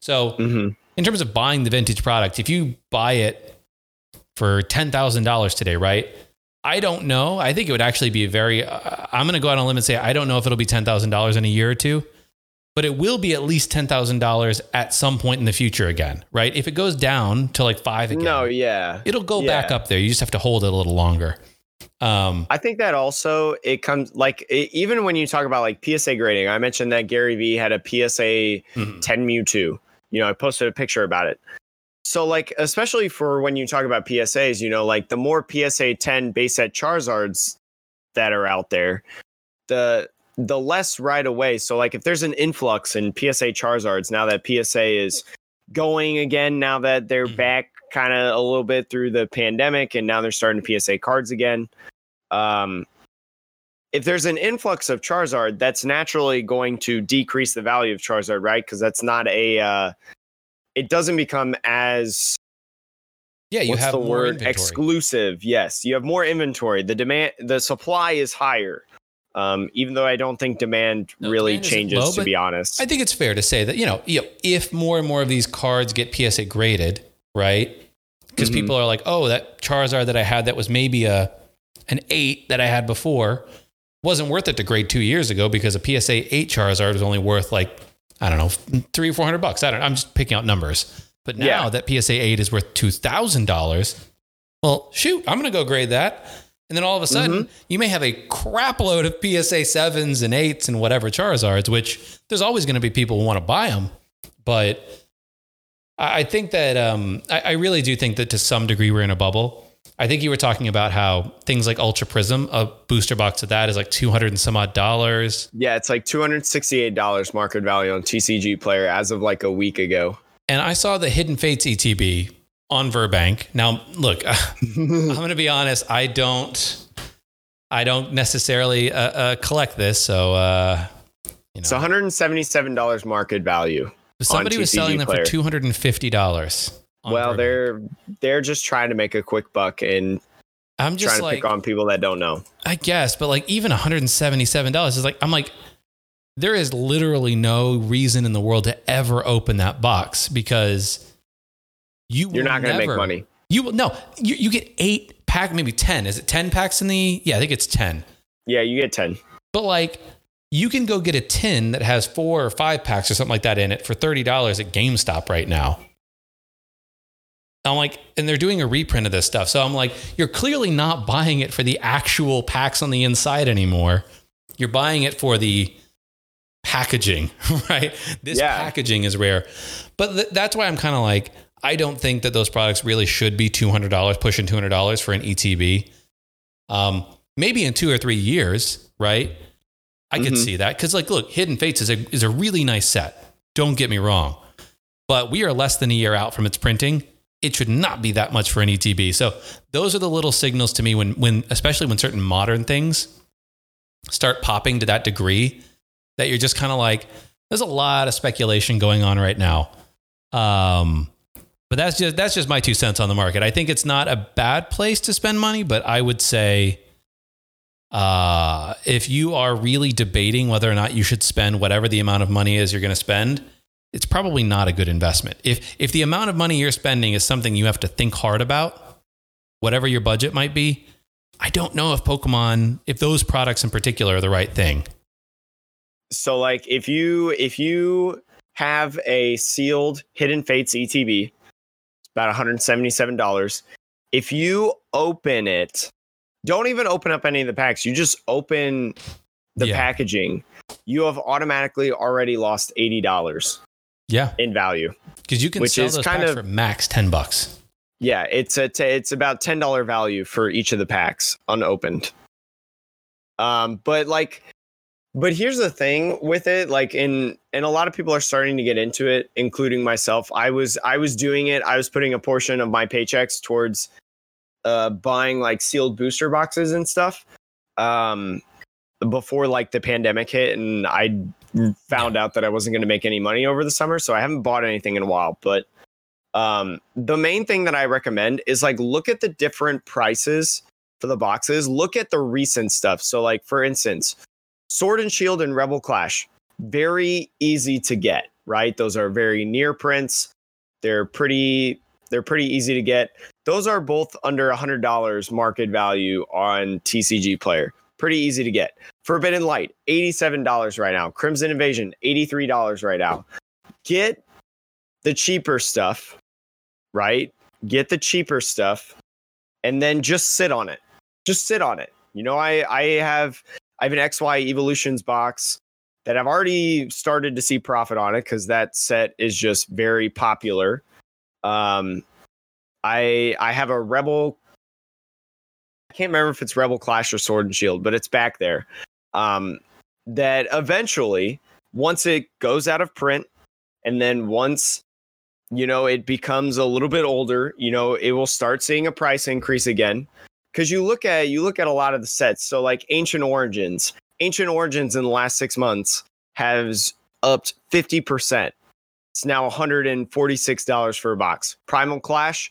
So hmm in terms of buying the vintage product if you buy it for $10000 today right? I don't know. I think it would actually be a very uh, i'm going to go out on a limb and say i don't know if it'll be $10000 in a year or two but it will be at least $10000 at some point in the future again right if it goes down to like five again No, yeah. It'll go back up there. You just have to hold it a little longer. Um, I think that also it comes like it, even when you talk about like PSA grading, I mentioned that Gary Vee had a PSA mhm. 10 Mewtwo. You know, I posted a picture about it. So like especially for when you talk about PSAs, you know, like the more PSA 10 base set Charizards that are out there, the the less right away. So like if there's an influx in PSA Charizards now that PSA is going again, now that they're Mhm. back kind of a little bit through the pandemic and now they're starting to PSA cards again. Um if there's an influx of Charizard, that's naturally going to decrease the value of Charizard, right? Because that's not a uh it doesn't become as yeah, you what's have the more word inventory. exclusive yes you have more inventory the demand the supply is higher um, even though i don't think demand No, really demand changes low, to be honest I think it's fair to say that you know, you know, if more and more of these cards get PSA graded, right? Because Mhm. people are like, oh, that Charizard that I had that was maybe a an eight that I had before wasn't worth it to grade two years ago because a PSA eight Charizard was only worth like I don't know three or four hundred bucks. I don't. I'm just picking out numbers. But now Yeah. that PSA eight is worth two thousand dollars, well, shoot, I'm gonna go grade that. And then all of a sudden, Mm-hmm. you may have a crap load of PSA sevens and eights and whatever Charizards, which there's always going to be people who want to buy them. But I I think that um, I, I really do think that to some degree we're in a bubble. I think you were talking about how things like Ultra Prism, a booster box of that is like 200 and some odd dollars. yeah it's like $268 market value on tcg player as of like a week ago And I saw the Hidden Fates ETB on Verbank. Now, look, I'm going to be honest. I don't, I don't necessarily uh, uh, collect this. So, uh, you know, it's $177 market value somebody was selling them player. for $250. well Verbank. they're they're just trying to make a quick buck and I'm just trying to like, pick on people that don't know I guess, but like even $177 is like, I'm like, there is literally no reason in the world to ever open that box because you you're not going to make money You will no, you, you get eight pack, maybe 10. Is it 10 packs in the, yeah, I think it's 10. yeah you get 10 But like, you can go get a tin that has four or five packs or something like that in it for $30 at GameStop right now. I'm like, and they're doing a reprint of this stuff. So I'm like, you're clearly not buying it for the actual packs on the inside anymore. You're buying it for the packaging, right? This Yeah. packaging is rare. But th- that's why I'm kind of like, I don't think that those products really should be $200, pushing $200 for an ETB. Um, maybe in two or three years, right? I could Mhm. see that because, like, look, Hidden Fates is a is a really nice set. Don't get me wrong, but we are less than a year out from its printing. It should not be that much for an ETB. So those are the little signals to me when when especially when certain modern things start popping to that degree that you're just kind of like, there's a lot of speculation going on right now. Um, but that's just that's just my two cents on the market. I think it's not a bad place to spend money, but I would say uh, if you are really debating whether or not you should spend whatever the amount of money is you're going to spend, it's probably not a good investment. If if the amount of money you're spending is something you have to think hard about, whatever your budget might be, I don't know if Pokemon, if those products in particular are the right thing. so like if you if you have a sealed hidden fates etb about $177 if you open it don't even open up any of the packs. You just open the Yeah. packaging. You have automatically already lost $80 Yeah, in value because you can Which sell is those kind packs of- for max ten bucks. yeah it's a t- it's about $10 value for each of the packs unopened. Um but like but here's the thing with it like in and a lot of people are starting to get into it including myself. I was i was doing it. I was putting a portion of my paychecks towards uh buying like sealed booster boxes and stuff um before like the pandemic hit and i found out that i wasn't going to make any money over the summer so i haven't bought anything in a while. But um the main thing that i recommend is like look at the different prices for the boxes. Look at the recent stuff. So like for instance sword and shield and rebel clash very easy to get right? Those are very near prints. They're pretty they're pretty easy to get. Those are both under $100 market value on tcg player. Pretty easy to get. Forbidden light $87 right now. Crimson invasion $83 right now. Get the cheaper stuff right? Get the cheaper stuff and then just sit on it. Just sit on it. You know, I I have I have an XY Evolutions box that I've already started to see profit on it because that set is just very popular. Um, I I have a Rebel. I can't remember if it's Rebel Clash or Sword and Shield, but it's back there. Um, that eventually, once it goes out of print, and then once you know it becomes a little bit older, you know it will start seeing a price increase again. Because you look at you look at a lot of the sets. So like Ancient Origins, Ancient Origins in the last six months has upped 50%. It's now $146 for a box. Primal Clash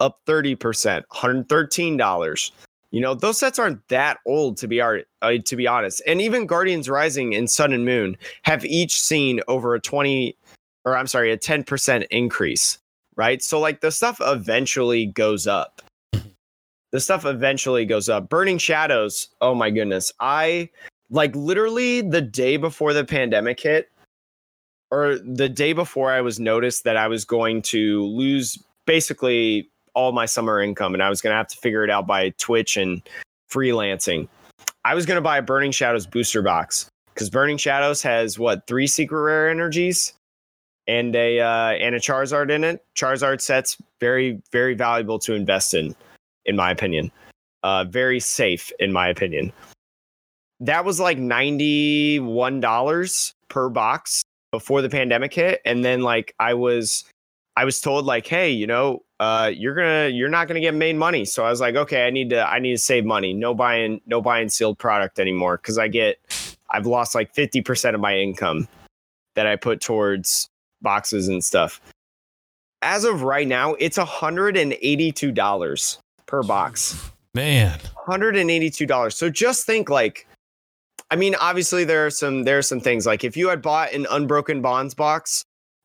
up 30%, $113. You know, those sets aren't that old to be art, uh, to be honest. And even Guardians Rising and Sun and Moon have each seen over a 20 or I'm sorry, a 10% increase, right? So like the stuff eventually goes up. The stuff eventually goes up. Burning Shadows, oh my goodness. I like literally the day before the pandemic hit or the day before I was noticed that I was going to lose basically all my summer income and I was going to have to figure it out by Twitch and freelancing. I was going to buy a Burning Shadows booster box because Burning Shadows has what three secret rare energies and a uh, and a Charizard in it. Charizard sets very very valuable to invest in, in my opinion. Uh, very safe in my opinion. That was like $91 per box before the pandemic hit. And then like i was i was told like hey you know uh you're gonna you're not gonna get made money. So i was like okay i need to i need to save money. No buying no buying sealed product anymore. Because i get i've lost like 50% of my income that i put towards boxes and stuff. As of right now it's $182 per box man $182 so just think like I mean, obviously there are some there are some things like if you had bought an unbroken bonds box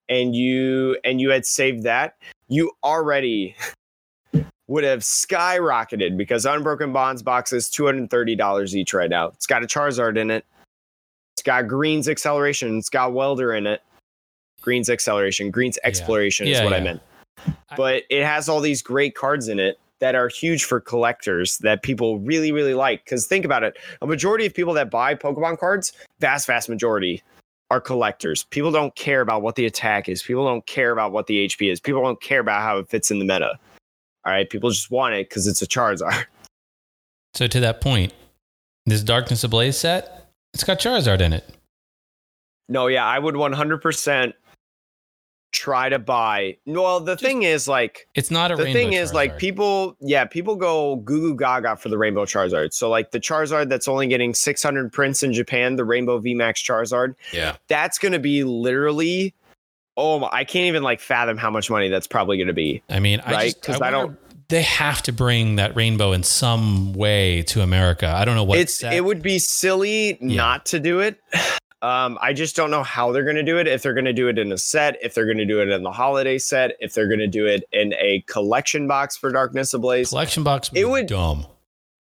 and you and you had saved that, you already would have skyrocketed because unbroken bonds box is two hundred thirty dollars each right now. It's got a Charizard in it. It's got Green's acceleration. It's got Welder in it. Green's acceleration. Green's exploration yeah. is what yeah. I meant. But it has all these great cards in it that are huge for collectors that people really, really like. Because think about it a majority of people that buy Pokemon cards, vast, vast majority, are collectors. People don't care about what the attack is. People don't care about what the HP is. People don't care about how it fits in the meta. All right. People just want it because it's a Charizard. So, to that point, this Darkness Ablaze set, it's got Charizard in it. No, yeah, I would 100% try to buy. Well, the Just, thing is, like, it's not a. The thing is, like, people, yeah, people go goo goo gaga for the Rainbow Charizard. So, like, the Charizard that's only getting 600 prints in Japan, the Rainbow VMAX Charizard, yeah, that's to be literally. Oh, I can't even like fathom how much money that's probably going to be. I mean, right? Because I, I, don't. They have to bring that rainbow in some way to America. I don't know what it's. Set. It would be silly yeah. not to do it. Um, I just don't know how they're going to do it. If they're going to do it in a set, if they're going to do it in the holiday set, if they're going to do it in a collection box for Darkness Ablaze. Collection box. it would dumb.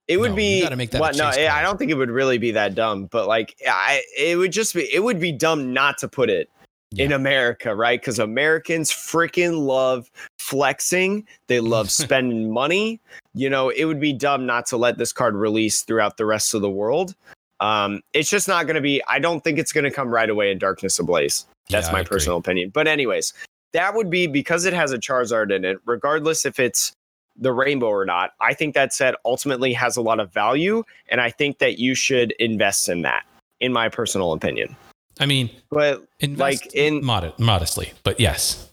It would no, be. Got to make that. What, no, I don't think it would really be that dumb. But like, I, it would just be. It would be dumb not to put it yeah. in America, right? Because Americans freaking love flexing. They love spending money. You know, it would be dumb not to let this card release throughout the rest of the world. Um, it's just not going to be. I don't think it's going to come right away in Darkness Ablaze. That's yeah, my personal opinion. But anyways, that would be because it has a Charizard in it, regardless if it's the rainbow or not. I think that set ultimately has a lot of value, and I think that you should invest in that. In my personal opinion. I mean, but like in mod- modestly, but yes.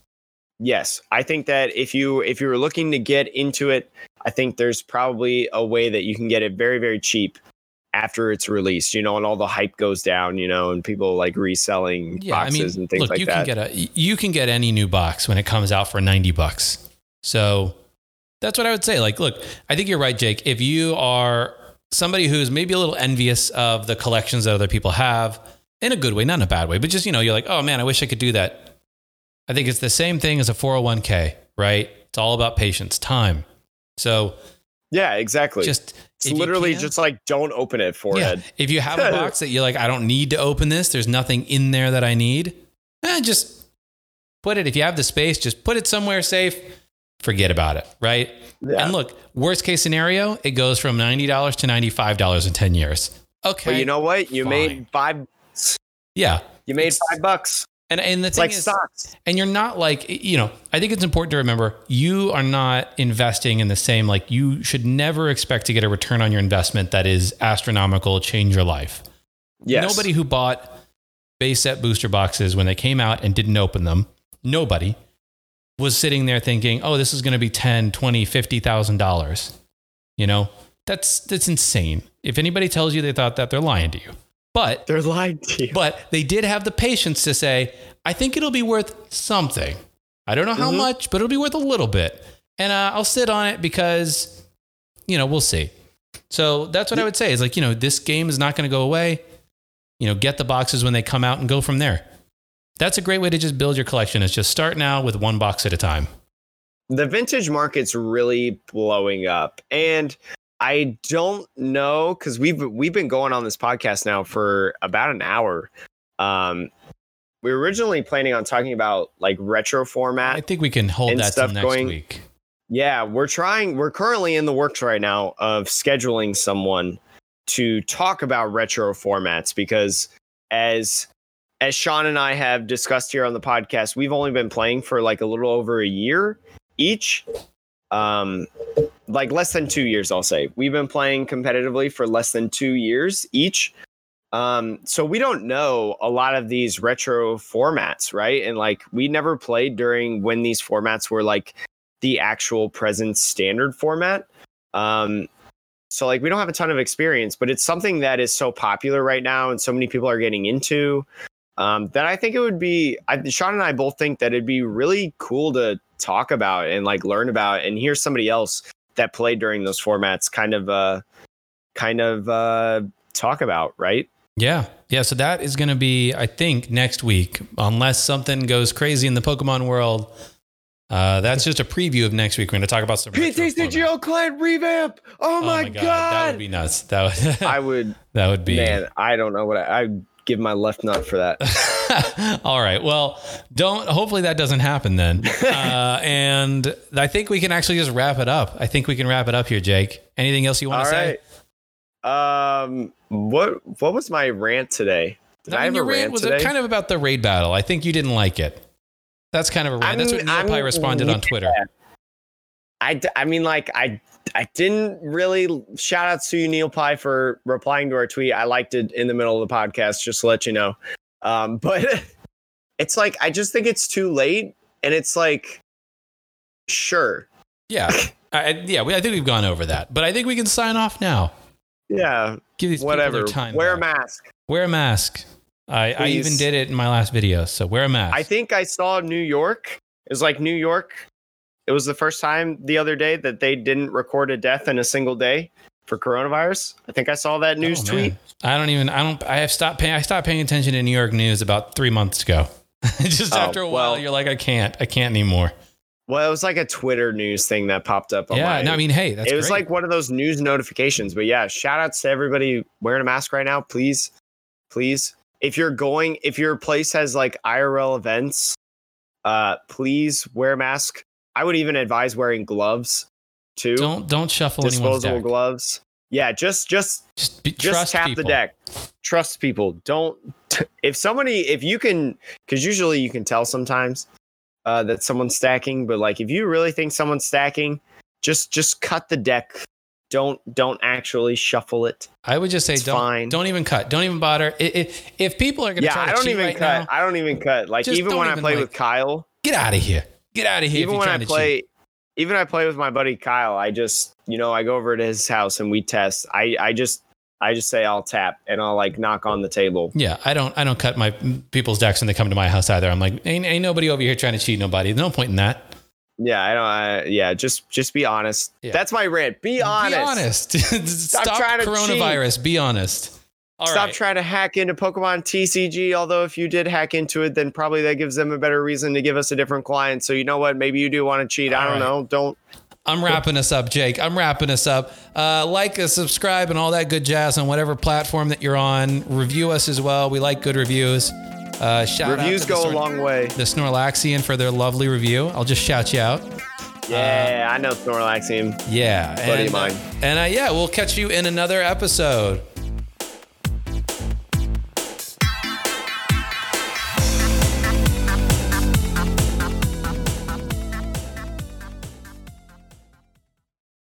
Yes, I think that if you if you were looking to get into it, I think there's probably a way that you can get it very very cheap after it's released, you know, and all the hype goes down, you know, and people like reselling yeah, boxes I mean, and things look, like you that. Can get a, you can get any new box when it comes out for 90 bucks. So that's what I would say. Like, look, I think you're right, Jake. If you are somebody who's maybe a little envious of the collections that other people have, in a good way, not in a bad way, but just, you know, you're like, oh man, I wish I could do that. I think it's the same thing as a 401k, right? It's all about patience, time. So, yeah, exactly. Just it's literally can, just like don't open it forehead. Yeah. If you have a box that you're like, I don't need to open this, there's nothing in there that I need, eh, just put it. If you have the space, just put it somewhere safe. forget about it, right? Yeah. And look, worst case scenario, it goes from ninety dollars to ninety five dollars in ten years. Okay, But you know what? You fine. made five. yeah, You made It's- five bucks. And and the thing like is, stocks. and you're not like you know i think it's important to remember you are not investing in the same like you should never expect to get a return on your investment that is astronomical change your life Yes. nobody who bought base set booster boxes when they came out and didn't open them nobody was sitting there thinking oh this is going to be 10 20 50000 dollars you know that's that's insane if anybody tells you they thought that they're lying to you but They're lying to you. but they did have the patience to say, I think it'll be worth something. I don't know how Mhm. much, but it'll be worth a little bit. And uh, I'll sit on it because, you know, we'll see. So that's what I would say is like, you know, this game is not going to go away. You know, get the boxes when they come out and go from there. That's a great way to just build your collection is just start now with one box at a time. the vintage market's really blowing up and i don't know because we've we've been going on this podcast now for about an hour um we were originally planning on talking about like retro format. I think we can hold that stuff next going- week. yeah we're trying we're currently in the works right now of scheduling someone to talk about retro formats because as as sean and i have discussed here on the podcast we've only been playing for like a little over a year each um like less than two years i'll say. We've been playing competitively for less than two years each. Um so we don't know a lot of these retro formats right? And like we never played during when these formats were like the actual present standard format. Um so like we don't have a ton of experience but it's something that is so popular right now and so many people are getting into um, that I think it would be. I, Sean and I both think that it'd be really cool to talk about and like learn about and hear somebody else that played during those formats kind of uh kind of uh talk about right Yeah. Yeah. So that is going to be, I think, next week, unless something goes crazy in the Pokemon world. Uh, that's just a preview of next week. We're going to talk about some. retro format. PTCGO client revamp oh, my god, that would be nuts. That would, I would that would be. man I don't know what I, I'd give my left nut for that All right. Well, don't. Hopefully that doesn't happen then. Uh, and I think we can actually just wrap it up. I think we can wrap it up here, Jake. Anything else you want all to say? right um what what was my rant today did I, I have your a rant rant was today? kind of about the raid battle. I think you didn't like it. That's kind of a rant. I That's mean- what I Neopie mean, responded on Twitter. I, d- I mean, like, I I didn't really shout out to you, Neil Pie, for replying to our tweet. I liked it in the middle of the podcast, just to let you know. Um, but it's like, I just think it's too late. And it's like, sure. Yeah. I, yeah. We, I think we've gone over that, but I think we can sign off now. Yeah, Give these people whatever. their time. Wear a mask. Wear a mask. I, I even did it in my last video. So wear a mask. I think I saw New York. It was like New York. It was the first time the other day that they didn't record a death in a single day for coronavirus. I think I saw that news Oh, tweet. man. I don't even. I don't. I have stopped paying. I stopped paying attention to New York news about three months ago. Just Oh, after a while, well. you're like, I can't. I can't anymore. Well, it was like a Twitter news thing that popped up. On yeah. No, I mean, hey, that's it was great. like one of those news notifications. But yeah, shout outs to everybody wearing a mask right now. Please, please. If you're going, if your place has like IRL events, uh, please wear a mask. I would even advise wearing gloves too. don't don't shuffle anyone's disposable gloves. Yeah, just just Just, be, just trust tap people. the deck. Trust people. Don't if somebody if you can because usually you can tell sometimes uh, that someone's stacking, but like if you really think someone's stacking, just just cut the deck. Don't don't actually shuffle it. I would just say It's don't fine. don't even cut. Don't even bother. If if people are going to Yeah, I don't even right cut. now, I don't even cut. Like even when I play like, with Kyle, get out of here. Get out of here. even when I play, cheat. even I play with my buddy Kyle, I just you know I go over to his house and we test. I I just I just say I'll tap and I'll like knock on the table. Yeah, I don't. I don't cut my mm, people's decks when they come to my house either. I'm like, ain't, ain't nobody over here trying to cheat nobody. There's no point in that. Yeah, I don't. I, yeah, just just be honest. Yeah. That's my rant. Be honest. Be honest. Stop, trying to coronavirus. Be honest. All right. Stop trying to hack into Pokemon TCG. Although if you did hack into it, then probably that gives them a better reason to give us a different client. So you know what? Maybe you do want to cheat. I don't right. know. Don't. I'm wrapping us up, Jake. I'm wrapping us up. Uh, like us, subscribe, and all that good jazz on whatever platform that you're on. Review us as well. We like good reviews. Uh, shout out Reviews go a long way. The Snorlaxian for their lovely review. I'll just shout you out. Yeah, I know Snorlaxian. Yeah, Buddy and, of mine. And uh, yeah, we'll catch you in another episode.